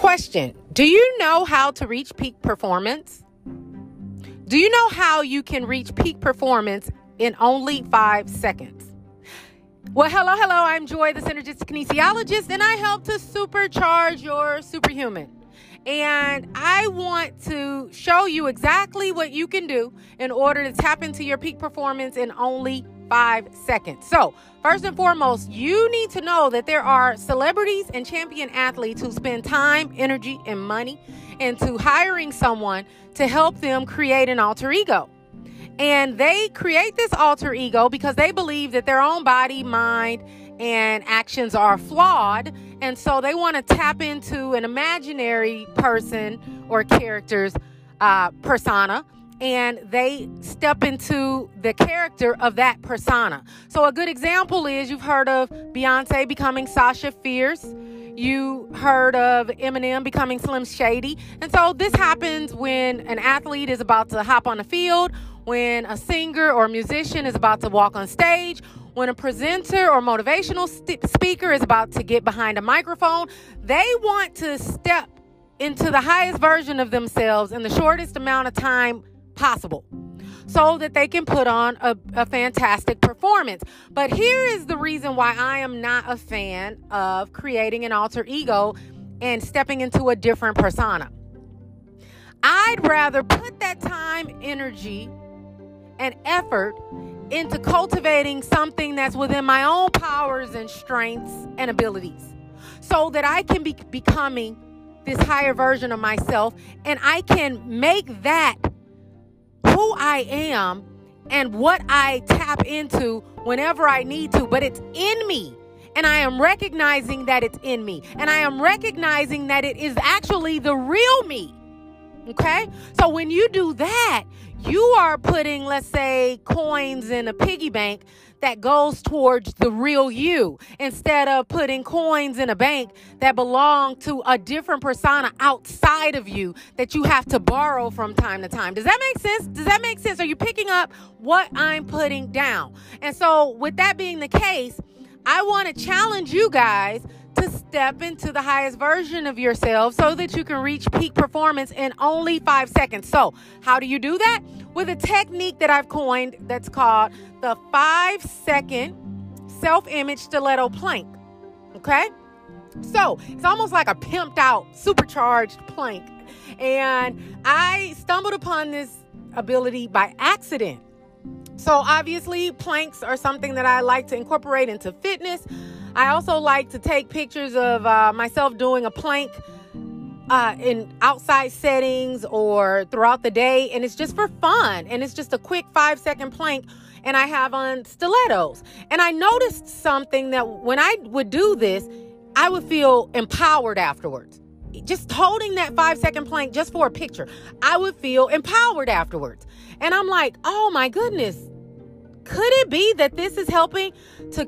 Question Do you know how to reach peak performance? Do you know how you can reach peak performance in only five seconds? Well, hello, hello. I'm Joy, the synergistic kinesiologist, and I help to supercharge your superhuman. And I want to show you exactly what you can do in order to tap into your peak performance in only five seconds. So, first and foremost, you need to know that there are celebrities and champion athletes who spend time, energy, and money into hiring someone to help them create an alter ego. And they create this alter ego because they believe that their own body, mind, and actions are flawed. And so they want to tap into an imaginary person or character's uh, persona and they step into the character of that persona. So, a good example is you've heard of Beyonce becoming Sasha Fierce. You heard of Eminem becoming Slim Shady. And so, this happens when an athlete is about to hop on the field, when a singer or musician is about to walk on stage, when a presenter or motivational st- speaker is about to get behind a microphone, they want to step into the highest version of themselves in the shortest amount of time possible so that they can put on a, a, fantastic performance. But here is the reason why I am not a fan of creating an alter ego and stepping into a different persona. I'd rather put that time, energy, and effort into cultivating something that's within my own powers and strengths and abilities so that I can be becoming this higher version of myself and I can make that who I am and what I tap into whenever I need to, but it's in me. And I am recognizing that it's in me. And I am recognizing that it is actually the real me. Okay? So when you do that, you are putting, let's say, coins in a piggy bank that goes towards the real you instead of putting coins in a bank that belong to a different persona outside of you that you have to borrow from time to time. Does that make sense? Does that make sense? Are you picking up what I'm putting down? And so, with that being the case, I want to challenge you guys to step into the highest version of yourself so that you can reach peak performance in only five seconds. So, how do you do that? With a technique that I've coined that's called the five second self image stiletto plank. Okay? So, it's almost like a pimped out, supercharged plank. And I stumbled upon this ability by accident. So, obviously, planks are something that I like to incorporate into fitness. I also like to take pictures of uh, myself doing a plank uh, in outside settings or throughout the day, and it's just for fun. And it's just a quick five second plank, and I have on stilettos. And I noticed something that when I would do this, I would feel empowered afterwards. Just holding that five second plank just for a picture, I would feel empowered afterwards. And I'm like, oh my goodness, could it be that this is helping to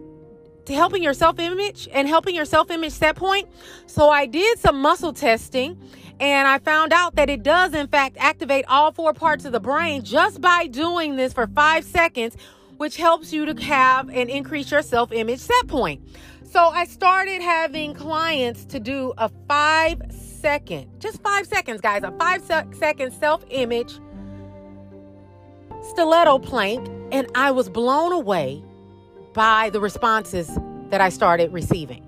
to helping your self image and helping your self image set point. So I did some muscle testing and I found out that it does, in fact, activate all four parts of the brain just by doing this for five seconds, which helps you to have and increase your self image set point. So I started having clients to do a five second, just five seconds, guys, a five second self image stiletto plank, and I was blown away by the responses that I started receiving.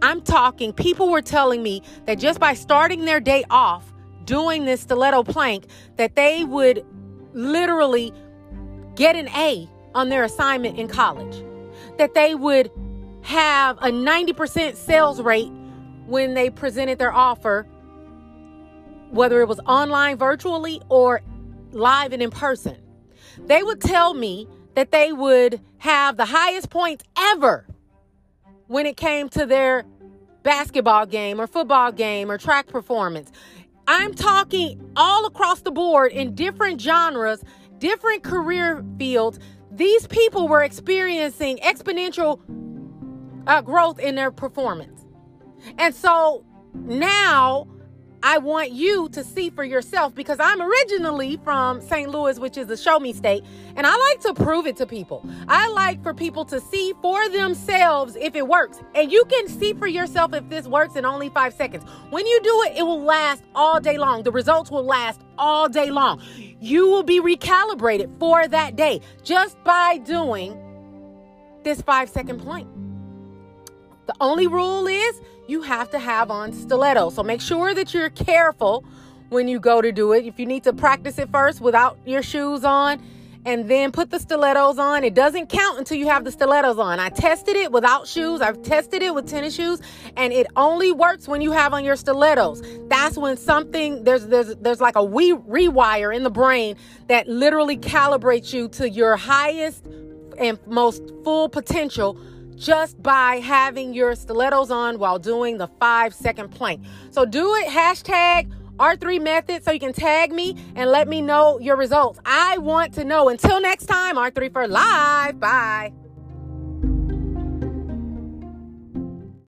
I'm talking, people were telling me that just by starting their day off doing this stiletto plank, that they would literally get an A on their assignment in college, that they would have a 90% sales rate when they presented their offer, whether it was online, virtually, or live and in person. They would tell me that they would have the highest points ever when it came to their basketball game or football game or track performance. I'm talking all across the board in different genres, different career fields. These people were experiencing exponential uh, growth in their performance. And so now I want you to see for yourself because I'm originally from St. Louis, which is a show me state, and I like to prove it to people. I like for people to see for themselves if it works. And you can see for yourself if this works in only five seconds. When you do it, it will last all day long. The results will last all day long. You will be recalibrated for that day just by doing this five second plank. The only rule is you have to have on stilettos. So make sure that you're careful when you go to do it. If you need to practice it first without your shoes on and then put the stilettos on, it doesn't count until you have the stilettos on. I tested it without shoes. I've tested it with tennis shoes and it only works when you have on your stilettos. That's when something there's there's there's like a we rewire in the brain that literally calibrates you to your highest and most full potential just by having your stilettos on while doing the five second plank. So do it, hashtag R3 method, so you can tag me and let me know your results. I want to know. Until next time, R3 for live. Bye.